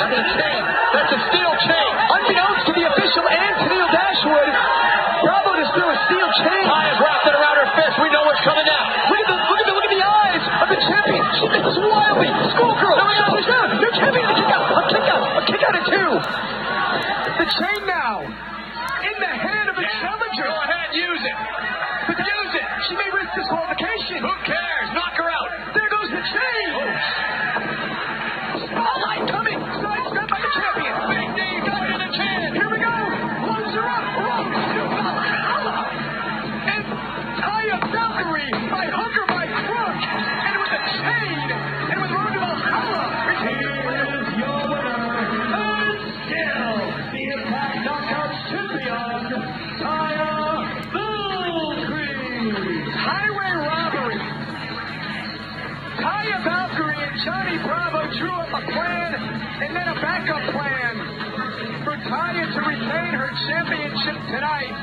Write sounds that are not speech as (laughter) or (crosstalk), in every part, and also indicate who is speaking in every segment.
Speaker 1: That's a steel chain. Unbeknownst to the official and Tenille Dashwood, Bravo just threw a steel chain.
Speaker 2: Ty is wrapped it around her fist. We know what's coming now.
Speaker 1: Look at the look at the look at the eyes of the champion. She this wildly. Schoolgirl. No, no, no, no. New champion. A kick out. A kick out. A kick out at two. The chain a plan and then a backup plan for Taya to retain her championship tonight.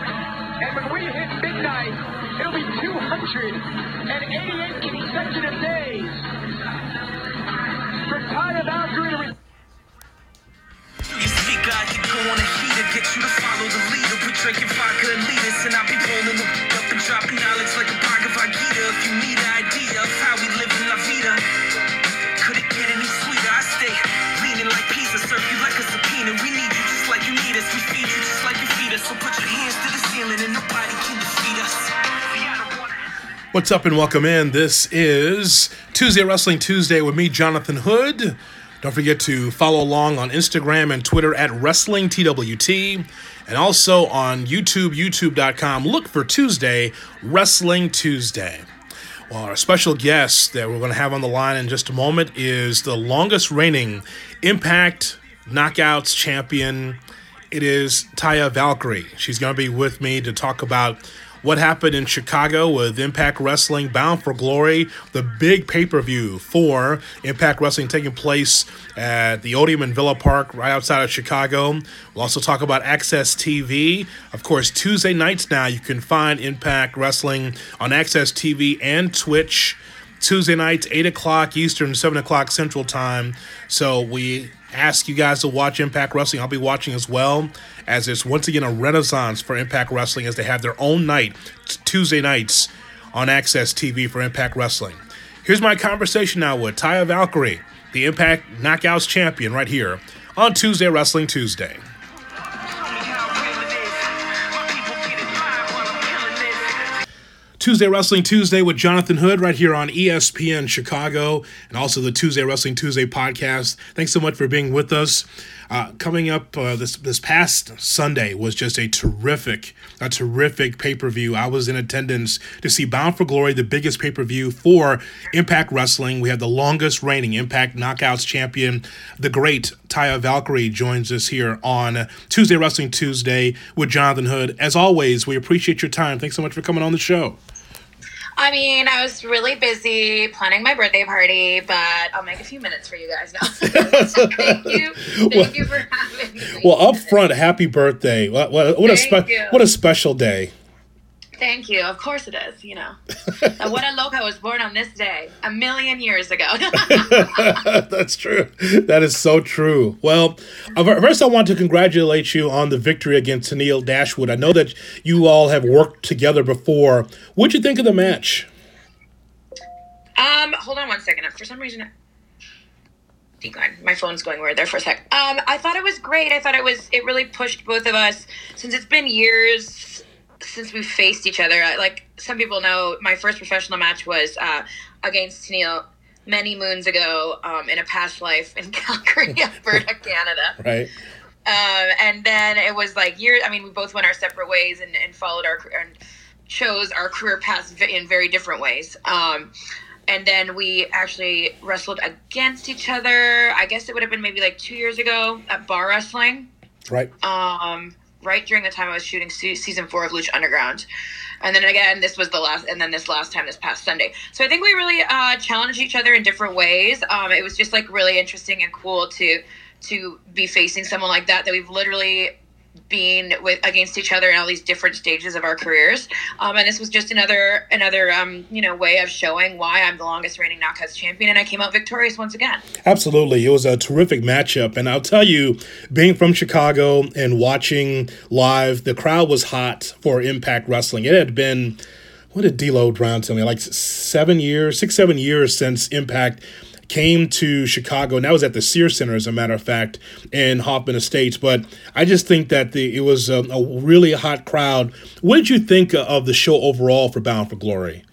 Speaker 1: And when we hit midnight, it'll be 288 consecutive days for Taya Valkyrie to retain.
Speaker 3: Get you to follow the leader. We're drinking vodka and leaders, and I'll be up and dropping knowledge like a
Speaker 4: What's up and welcome in. This is Tuesday Wrestling Tuesday with me, Jonathan Hood. Don't forget to follow along on Instagram and Twitter at Wrestling TWT and also on YouTube, youtube.com. Look for Tuesday, Wrestling Tuesday. Well, our special guest that we're going to have on the line in just a moment is the longest reigning Impact Knockouts champion. It is Taya Valkyrie. She's going to be with me to talk about what happened in Chicago with Impact Wrestling Bound for Glory, the big pay per view for Impact Wrestling taking place at the Odeum in Villa Park, right outside of Chicago. We'll also talk about AXS TV. Of course, Tuesday nights now you can find Impact Wrestling on AXS TV and Twitch. Tuesday nights, 8 o'clock Eastern, 7 o'clock Central Time. So we ask you guys to watch Impact Wrestling. I'll be watching as well, as it's once again a renaissance for Impact Wrestling as they have their own night, Tuesday nights on AXS TV for Impact Wrestling. Here's my conversation now with Taya Valkyrie, the Impact Knockouts champion, right here on Tuesday Wrestling Tuesday. Tuesday Wrestling Tuesday with Jonathan Hood right here on ESPN Chicago and also the Tuesday Wrestling Tuesday podcast. Thanks so much for being with us. Uh, coming up uh, this this past Sunday was just a terrific a terrific pay per view. I was in attendance to see Bound for Glory, the biggest pay per view for Impact Wrestling. We had the longest reigning Impact Knockouts champion, the great Taya Valkyrie, joins us here on Tuesday Wrestling Tuesday with Jonathan Hood. As always, we appreciate your time. Thanks so much for coming on the show.
Speaker 5: I mean, I was really busy planning my birthday party, but I'll make a few minutes for you guys now. (laughs) thank you, (laughs) thank
Speaker 4: Well-
Speaker 5: you for having me.
Speaker 4: Well, up front, happy birthday! What, what, what a spe- what a special day.
Speaker 5: Thank you. Of course it is. You know, (laughs) what a loca was born on this day a million years ago. (laughs) (laughs)
Speaker 4: That's true. That is so true. Well, first, I want to congratulate you on the victory against Tenille Dashwood. I know that you all have worked together before. What'd you think of the match?
Speaker 5: Um, hold on one second. For some reason. My phone's going weird there for a sec. Um, I thought it was great. I thought it was. It really pushed both of us since it's been years since we faced each other. Like some people know, my first professional match was uh, against Tenille many moons ago um, in a past life in (laughs) Calgary, (laughs) Alberta, Canada.
Speaker 4: Right.
Speaker 5: Um, and then it was like years. I mean, we both went our separate ways and, and followed our and chose our career paths in very different ways. Um, and then we actually wrestled against each other. I guess it would have been maybe like two years ago at bar wrestling.
Speaker 4: Right.
Speaker 5: Um, right during the time I was shooting se- season four of Lucha Underground. And then again, this was the last, and then this last time, this past Sunday. So I think we really uh, challenged each other in different ways. Um, it was just like really interesting and cool to to be facing someone like that that we've literally being with against each other in all these different stages of our careers. Um, and this was just another another um, you know way of showing why I'm the longest reigning knockouts champion, and I came out victorious once again.
Speaker 4: Absolutely, it was a terrific matchup, and I'll tell you, being from Chicago and watching live, the crowd was hot for Impact Wrestling. It had been what did D'Lo Brown tell me? Like seven years, six, seven years since Impact came to Chicago, and that was at the Sears Center, as a matter of fact, in Hoffman Estates. But I just think that the it was a, a really hot crowd. What did you think of the show overall for Bound for Glory?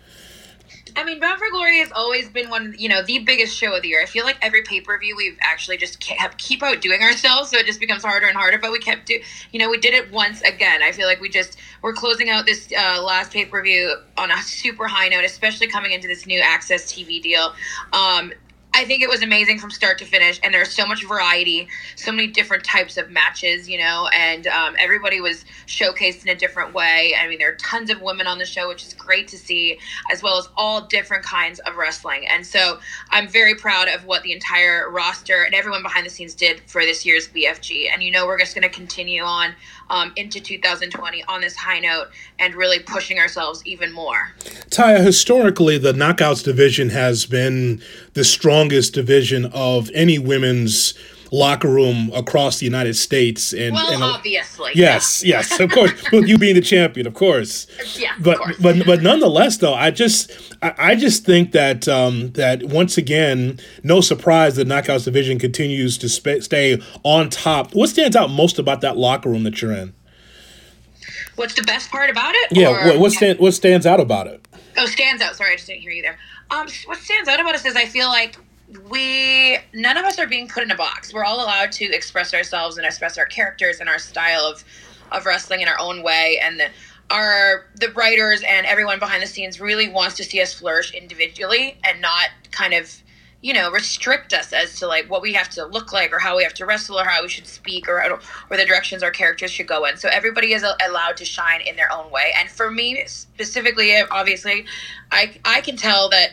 Speaker 5: I mean, Bound for Glory has always been one, you know, the biggest show of the year. I feel like every pay per view we've actually just kept keep outdoing ourselves, so it just becomes harder and harder. But we kept do, you know, we did it once again. I feel like we just we're closing out this uh, last pay per view on a super high note, especially coming into this new AXS TV deal. Um, I think it was amazing from start to finish, and there's so much variety, so many different types of matches, you know, and um, everybody was showcased in a different way. I mean, there are tons of women on the show, which is great to see, as well as all different kinds of wrestling. And so I'm very proud of what the entire roster and everyone behind the scenes did for this year's BFG. And you know, we're just going to continue on um, into 2020 on this high note and really pushing ourselves even more.
Speaker 4: Taya, historically, the Knockouts division has been the strongest division of any women's locker room across the United States. And,
Speaker 5: well,
Speaker 4: and
Speaker 5: obviously,
Speaker 4: yes, yeah. yes, of course. (laughs) With you being the champion, of course.
Speaker 5: Yeah,
Speaker 4: but
Speaker 5: course.
Speaker 4: but but nonetheless, though, I just I, I just think that um, that once again, no surprise, the Knockouts division continues to sp- stay on top. What stands out most about that locker room that you're in?
Speaker 5: What's the best part about it?
Speaker 4: Yeah,
Speaker 5: or-
Speaker 4: what what, stand, what stands out about it?
Speaker 5: Oh, stands out. Sorry, I just didn't hear you there. Um, what stands out about us is I feel like we none of us are being put in a box. We're all allowed to express ourselves and express our characters and our style of of wrestling in our own way. And the, our the writers and everyone behind the scenes really wants to see us flourish individually and not kind of you know restrict us as to like what we have to look like or how we have to wrestle or how we should speak or or the directions our characters should go in so everybody is allowed to shine in their own way and for me specifically obviously i i can tell that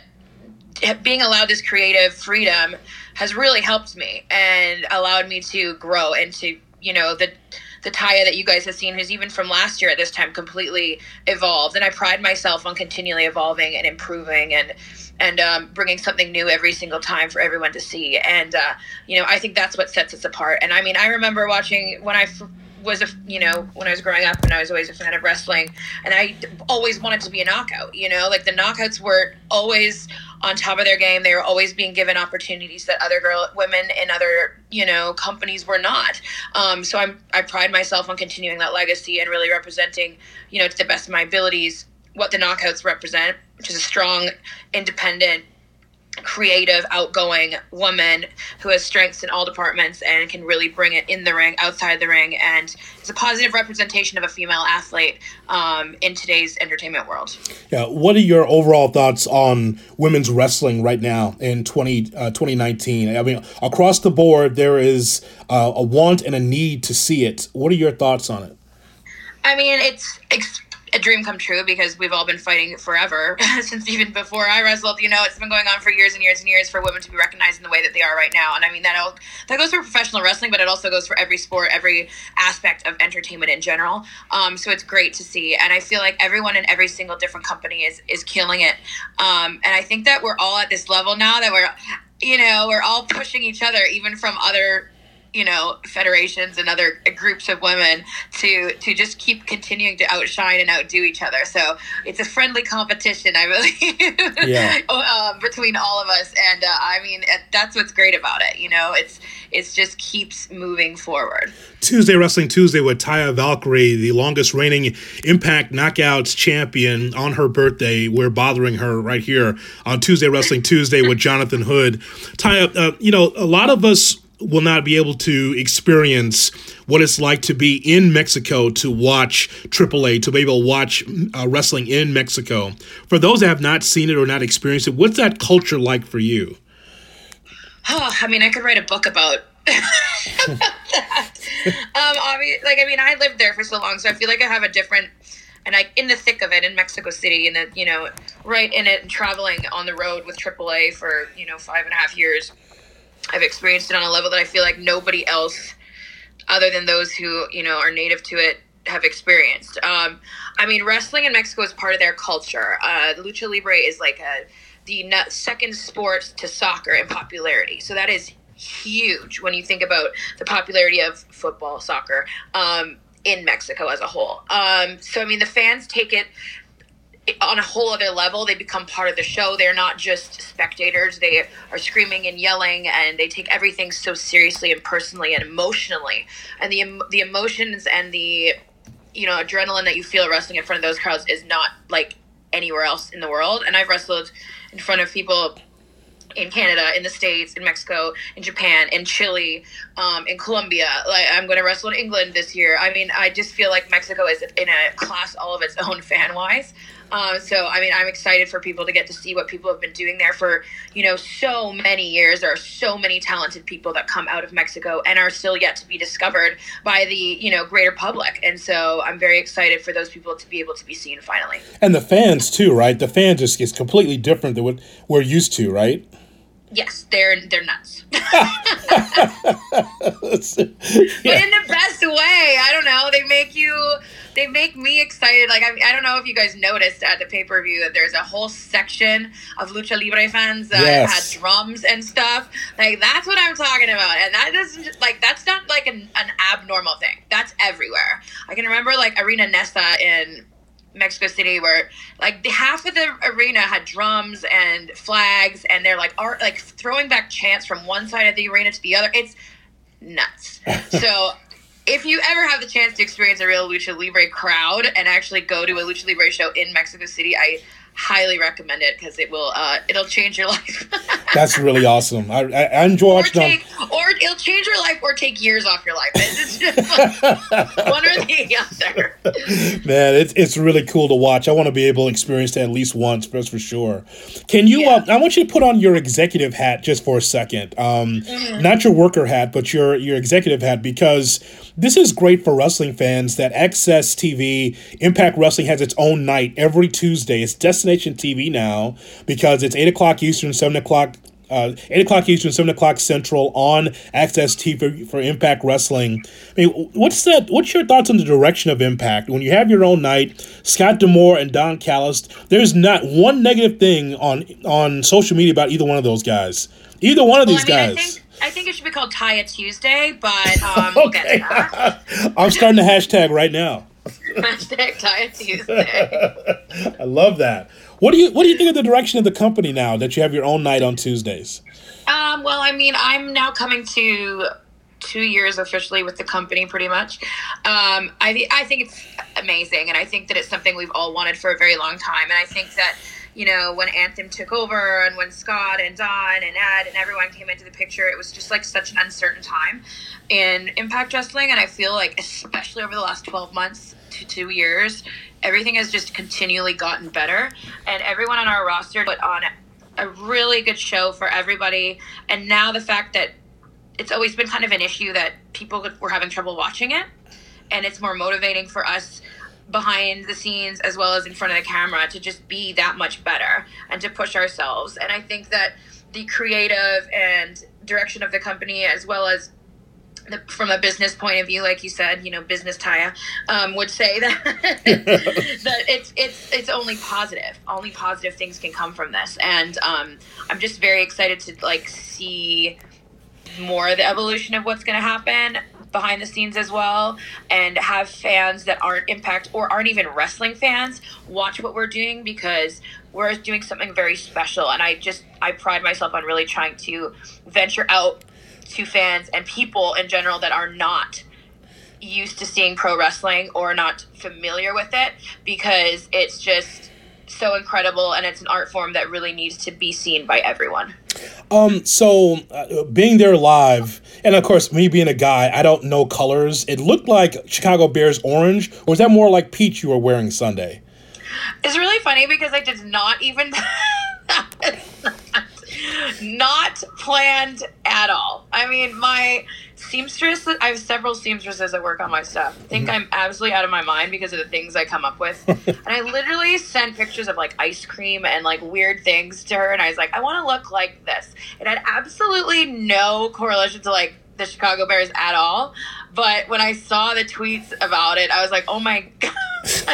Speaker 5: being allowed this creative freedom has really helped me and allowed me to grow into you know the the Taya that you guys have seen, who's even from last year at this time completely evolved. And I pride myself on continually evolving and improving and and um, bringing something new every single time for everyone to see. And uh, you know, I think that's what sets us apart. And I mean, I remember watching when I f- was a you know when I was growing up and I was always a fan of wrestling and I always wanted to be a knockout you know? Like the knockouts were always on top of their game. They were always being given opportunities that other girl women in other you know companies were not. Um, so I'm I pride myself on continuing that legacy and really representing you know to the best of my abilities what the knockouts represent which is a strong independent creative, outgoing woman who has strengths in all departments and can really bring it in the ring, outside the ring, and is a positive representation of a female athlete um, in today's entertainment world.
Speaker 4: Yeah, what are your overall thoughts on women's wrestling right now in 20, uh, 2019? I mean, across the board, there is uh, a want and a need to see it. What are your thoughts on it?
Speaker 5: I mean, it's. it's a dream come true because we've all been fighting forever (laughs) since even before I wrestled. You know, it's been going on for years and years and years for women to be recognized in the way that they are right now. And I mean that all, that goes for professional wrestling, but it also goes for every sport, every aspect of entertainment in general. Um, so it's great to see, and I feel like everyone in every single different company is is killing it. Um, and I think that we're all at this level now that we're, you know, we're all pushing each other, even from other you know federations and other groups of women to to just keep continuing to outshine and outdo each other so it's a friendly competition i (laughs) believe
Speaker 4: yeah.
Speaker 5: um, (laughs) between all of us and uh, i mean that's what's great about it you know it's it's just keeps moving forward
Speaker 4: Tuesday Wrestling Tuesday with Taya Valkyrie, the longest reigning Impact Knockouts champion on her birthday. We're bothering her right here on Tuesday Wrestling Tuesday with Jonathan Hood. Taya, uh, you know, a lot of us will not be able to experience what it's like to be in Mexico to watch AAA, to be able to watch uh, wrestling in Mexico. For those that have not seen it or not experienced it, what's that culture like for you?
Speaker 5: Oh, (sighs) I mean, I could write a book about (laughs) that. um, obviously, like I mean, I lived there for so long, so I feel like I have a different and I in the thick of it in Mexico City, and the you know right in it, and traveling on the road with AAA for you know five and a half years. I've experienced it on a level that I feel like nobody else other than those who you know are native to it have experienced. Um, I mean, wrestling in Mexico is part of their culture. Uh, lucha libre is like a the second sport to soccer in popularity. So that is huge when you think about the popularity of football, soccer um, in Mexico as a whole. Um, so I mean, the fans take it on a whole other level. They become part of the show. They're not just spectators. They are screaming and yelling, and they take everything so seriously and personally and emotionally. And the the emotions and the you know adrenaline that you feel wrestling in front of those crowds is not like anywhere else in the world. And I've wrestled in front of people in Canada, in the States, in Mexico, in Japan, in Chile, um, in Colombia. Like I'm going to wrestle in England this year. I mean, I just feel like Mexico is in a class all of its own fan wise. Um, so I mean, I'm excited for people to get to see what people have been doing there for you know so many years. There are so many talented people that come out of Mexico and are still yet to be discovered by the you know greater public. And so I'm very excited for those people to be able to be seen finally.
Speaker 4: And the fans too, right? The fans just is completely different than what we're used to, right?
Speaker 5: Yes, they're they're nuts.
Speaker 4: yeah. (laughs) (laughs)
Speaker 5: but in the best way. I don't know. They make you. Me excited. Like I, I don't know if you guys noticed at the pay per view that there's a whole section of lucha libre fans that
Speaker 4: Yes.
Speaker 5: had drums and stuff. Like that's what I'm talking about. And that doesn't like that's not like an, an abnormal thing. That's everywhere. I can remember like Arena Nesta in Mexico City where like the half of the arena had drums and flags and they're like art like throwing back chants from one side of the arena to the other. It's nuts. (laughs) so if you ever have the chance to experience a real lucha libre crowd and actually go to a lucha libre show in Mexico City, I highly recommend it because it will uh, it'll change your (laughs) life.
Speaker 4: That's really awesome. I, I, I enjoy
Speaker 5: or
Speaker 4: watching them.
Speaker 5: or it'll change your life or take years off your life. It's just one or the other.
Speaker 4: Man, it's it's really cool to watch. I want to be able to experience that at least once, that's for sure. Can you?
Speaker 5: Yeah.
Speaker 4: Uh, I want you to put on your executive hat just for a second. Um, Not your worker hat, but your your executive hat, because this is great for wrestling fans. That AXS TV Impact Wrestling has its own night every Tuesday. It's Destination TV now because it's eight o'clock Eastern, seven o'clock uh, 8 o'clock Eastern, 7 o'clock Central on AXS TV for Impact Wrestling. I mean, what's that? What's your thoughts on the direction of Impact? When you have your own night, Scott D'Amore and Don Callis, there's not one negative thing on on social media about either one of those guys. Either one of
Speaker 5: Well,
Speaker 4: these
Speaker 5: I mean, I
Speaker 4: guys.
Speaker 5: think I think it should be called Taya Tuesday, but (laughs) um, we'll get to that. (laughs)
Speaker 4: I'm starting the hashtag right now. (laughs)
Speaker 5: Hashtag Taya Tuesday.
Speaker 4: I love that. What do you What do you think of the direction of the company now that you have your own night on Tuesdays?
Speaker 5: Um, well, I mean, I'm now coming to two years officially with the company, pretty much. Um, I thi- I think it's amazing, and I think that it's something we've all wanted for a very long time. And I think that you know when Anthem took over, and when Scott and Don and Ed and everyone came into the picture, it was just like such an uncertain time in Impact Wrestling, and I feel like especially over the last twelve months to two years. Everything has just continually gotten better, and everyone on our roster put on a really good show for everybody. And now the fact that it's always been kind of an issue that people were having trouble watching it, and it's more motivating for us behind the scenes as well as in front of the camera to just be that much better and to push ourselves. And I think that the creative and direction of the company, as well as the, from a business point of view, like you said, you know, business Taya um, would say that (laughs) that it's it's it's only positive. Only positive things can come from this, and um, I'm just very excited to like see more of the evolution of what's going to happen behind the scenes as well and have fans that aren't impact or aren't even wrestling fans watch what we're doing because we're doing something very special and i just i pride myself on really trying to venture out to fans and people in general that are not used to seeing pro wrestling or not familiar with it because it's just so incredible and it's an art form that really needs to be seen by everyone
Speaker 4: Um, so uh, being there live, and of course, me being a guy, I don't know colors. It looked like Chicago Bears orange, or was that more like peach you were wearing Sunday?
Speaker 5: It's really funny because I did not even (laughs) not planned at all. I mean, my seamstress. I have several seamstresses that work on my stuff. I think mm-hmm. I'm absolutely out of my mind because of the things I come up with. (laughs) and I literally sent pictures of like ice cream and like weird things to her, and I was like, I want to look like this. It had absolutely no correlation to like the Chicago Bears at all. But when I saw the tweets about it, I was like, oh my (laughs) god. (laughs)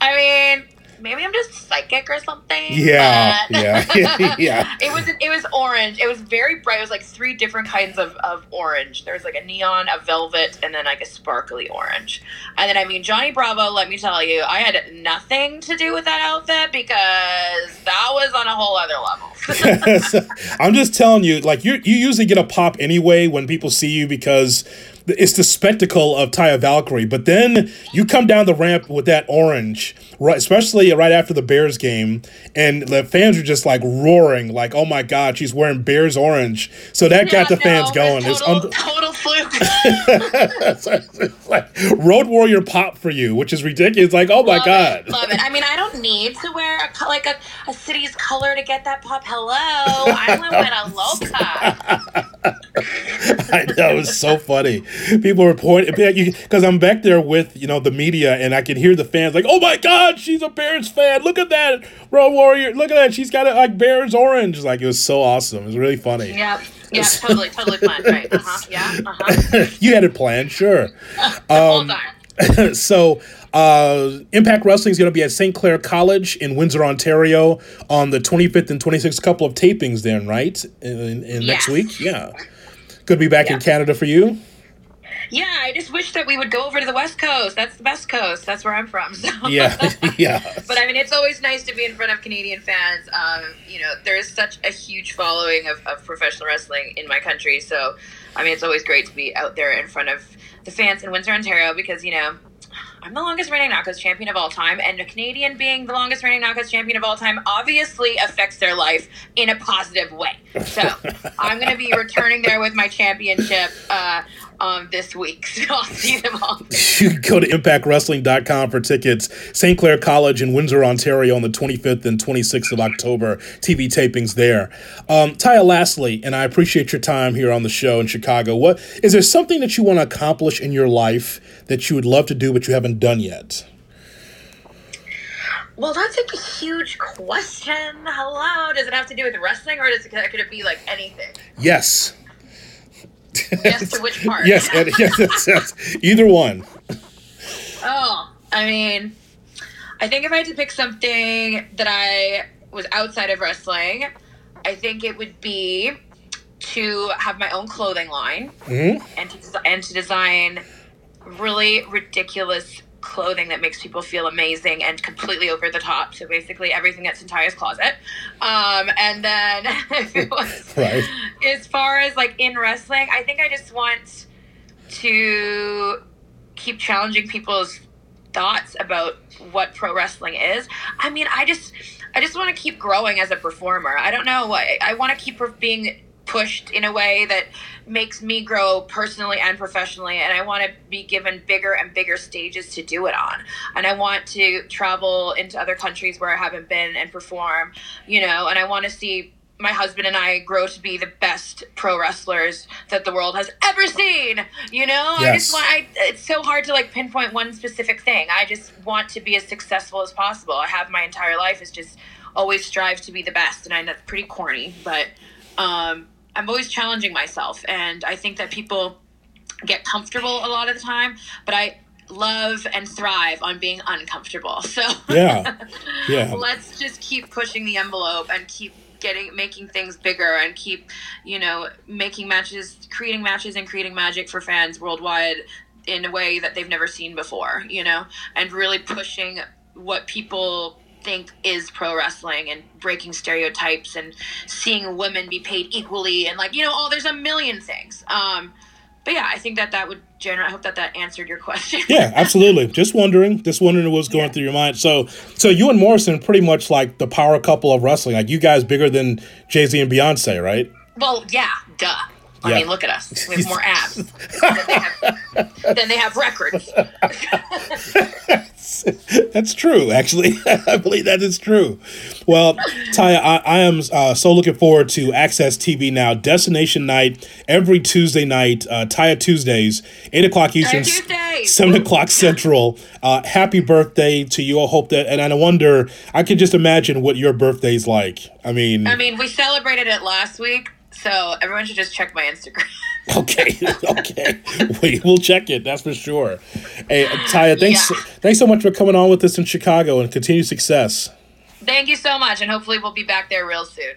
Speaker 5: I mean, maybe I'm just psychic or something.
Speaker 4: Yeah, yeah, (laughs) yeah. (laughs)
Speaker 5: It was it was orange. It was very bright. It was like three different kinds of, of orange. There was like a neon, a velvet, and then like a sparkly orange. And then I mean Johnny Bravo, let me tell you, I had nothing to do with that outfit because that was on a whole other level. (laughs)
Speaker 4: I'm just telling you, like you you usually get a pop anyway when people see you because it's the spectacle of Taya Valkyrie. But then you come down the ramp with that orange, right? Especially right after the Bears game, and the fans were just like roaring, like, "Oh my God, she's wearing Bears orange!" So that got the
Speaker 5: Yeah,
Speaker 4: fans going.
Speaker 5: Total,
Speaker 4: un- (laughs)
Speaker 5: total fluke. (laughs) (laughs)
Speaker 4: like Road Warrior pop for you, which is ridiculous. It's like, oh my
Speaker 5: Love
Speaker 4: God.
Speaker 5: it, love it. I mean, I don't need to wear a, like a, a city's color to get that pop. Hello, I'm a Loca.
Speaker 4: I know it's so funny. People were pointing because I'm back there with you know the media, and I can hear the fans like, "Oh my God, she's a Bears fan! Look at that, Road Warrior! Look at that! She's got it like Bears orange!" Like it was so awesome. It was really funny.
Speaker 5: Yep. Yeah, totally, totally fun. Right. Uh huh. Yeah. Uh huh. (laughs)
Speaker 4: you had it planned, sure. (laughs)
Speaker 5: On. (laughs)
Speaker 4: so uh, Impact Wrestling is going to be at St. Clair College in Windsor, Ontario, on the 25th and 26th. Couple of tapings then, right? In, in next
Speaker 5: Yes.
Speaker 4: week, yeah. To be back in Canada for you.
Speaker 5: Yeah, I just wish that we would go over to the West Coast. That's the best coast. That's where I'm from. (laughs) So.
Speaker 4: Yeah, (laughs) yeah.
Speaker 5: But I mean, it's always nice to be in front of Canadian fans. Um, you know, there is such a huge following of, of professional wrestling in my country. So, I mean, it's always great to be out there in front of the fans in Windsor, Ontario, because, you know, I'm the longest reigning Knockouts champion of all time, and a Canadian being the longest reigning Knockouts champion of all time obviously affects their life in a positive way. So I'm going to be returning there with my championship uh, um, this week. (laughs) So I'll see them all.
Speaker 4: You (laughs) can go to impactwrestling.com for tickets. St. Clair College in Windsor, Ontario on the 25th and 26th of October. TV tapings there. Um, Taya, lastly, and I appreciate your time here on the show in Chicago. What is there something that you want to accomplish in your life that you would love to do but you haven't done yet?
Speaker 5: Well, that's a huge question. Hello, does it have to do with wrestling, or does it could it be like anything?
Speaker 4: Yes.
Speaker 5: Yes, (laughs) to which part?
Speaker 4: Yes, (laughs) yes, yes, yes. Either one.
Speaker 5: Oh, I mean, I think if I had to pick something that I was outside of wrestling, I think it would be to have my own clothing line
Speaker 4: Mhm.
Speaker 5: and to, and to design really ridiculous clothing that makes people feel amazing and completely over the top. So basically, everything that's in Taya's closet. Um, and then it was (laughs) (laughs)
Speaker 4: Right.
Speaker 5: as far as like in wrestling, I think I just want to keep challenging people's thoughts about what pro wrestling is. I mean, I just I just want to keep growing as a performer. I don't know what I want to keep being pushed in a way that makes me grow personally and professionally and I want to be given bigger and bigger stages to do it on. And I want to travel into other countries where I haven't been and perform, you know, and I want to see my husband and I grow to be the best pro wrestlers that the world has ever seen. You know, I just want. I, it's so hard to like pinpoint one specific thing. I just want to be as successful as possible. I have my entire life is just always strive to be the best, and I know that's pretty corny, but um, I'm always challenging myself, and I think that people get comfortable a lot of the time, but I love and thrive on being uncomfortable. (laughs) So
Speaker 4: Yeah. Yeah. (laughs)
Speaker 5: let's just keep pushing the envelope and keep getting making things bigger and keep you know making matches creating matches and creating magic for fans worldwide in a way that they've never seen before you know and really pushing what people think is pro wrestling and breaking stereotypes and seeing women be paid equally and like you know oh there's a million things um but yeah i think that that would generate i hope that that answered your (laughs) question
Speaker 4: Yeah, absolutely. Just wondering, just wondering what's going through your mind. So, so you and Morrison pretty much like the power couple of wrestling. Like you guys bigger than Jay Z and Beyonce, right?
Speaker 5: Well, yeah, duh. I
Speaker 4: Yeah.
Speaker 5: mean, look at us. We have (laughs) more abs (laughs) (laughs) than they have, than they have records. (laughs)
Speaker 4: That's true, actually. (laughs) I believe that is true. Well, Taya, I, I am uh, so looking forward to AXS TV now. Destination night every Tuesday night. Uh, Taya Tuesdays, eight o'clock Eastern, seven o'clock Central. Uh, happy birthday to you! I hope that, and I wonder. I can just imagine what your birthday's like. I mean,
Speaker 5: I mean, we celebrated it last week, so everyone should just check my Instagram. (laughs)
Speaker 4: Okay, okay. we will check it. That's for sure. Hey, uh, Taya, thanks,
Speaker 5: Yeah.
Speaker 4: thanks so much for coming on with us in Chicago, and continued success.
Speaker 5: Thank you so much, and hopefully we'll be back there real soon.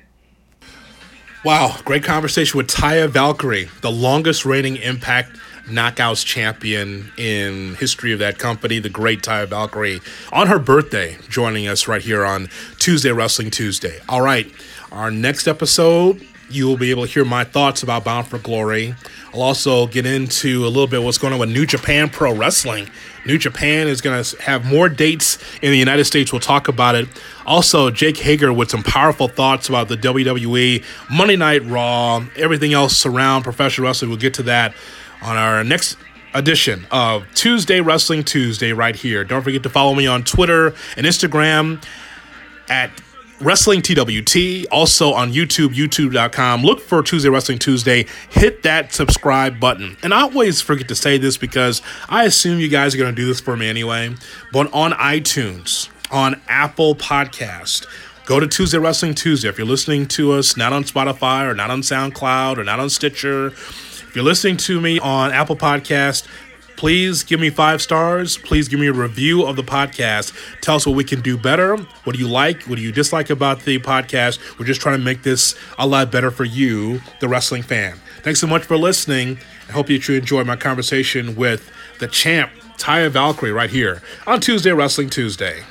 Speaker 4: Wow, great conversation with Taya Valkyrie, the longest reigning Impact Knockouts champion in history of that company, the great Taya Valkyrie, on her birthday, joining us right here on Tuesday Wrestling Tuesday. All right, our next episode, you will be able to hear my thoughts about Bound for Glory. I'll also get into a little bit what's going on with New Japan Pro Wrestling. New Japan is going to have more dates in the United States. We'll talk about it. Also, Jake Hager with some powerful thoughts about the WWE, Monday Night Raw, everything else around professional wrestling. We'll get to that on our next edition of Tuesday Wrestling Tuesday right here. Don't forget to follow me on Twitter and Instagram at Wrestling TWT, also on YouTube, youtube.com. Look for Tuesday Wrestling Tuesday. Hit that subscribe button. And I always forget to say this because I assume you guys are going to do this for me anyway. But on iTunes, on Apple Podcast, go to Tuesday Wrestling Tuesday. If you're listening to us not on Spotify or not on SoundCloud or not on Stitcher, if you're listening to me on Apple Podcast, please give me five stars. Please give me a review of the podcast. Tell us what we can do better. What do you like? What do you dislike about the podcast? We're just trying to make this a lot better for you, the wrestling fan. Thanks so much for listening. I hope that you enjoyed my conversation with the champ, Taya Valkyrie, right here on Tuesday Wrestling Tuesday.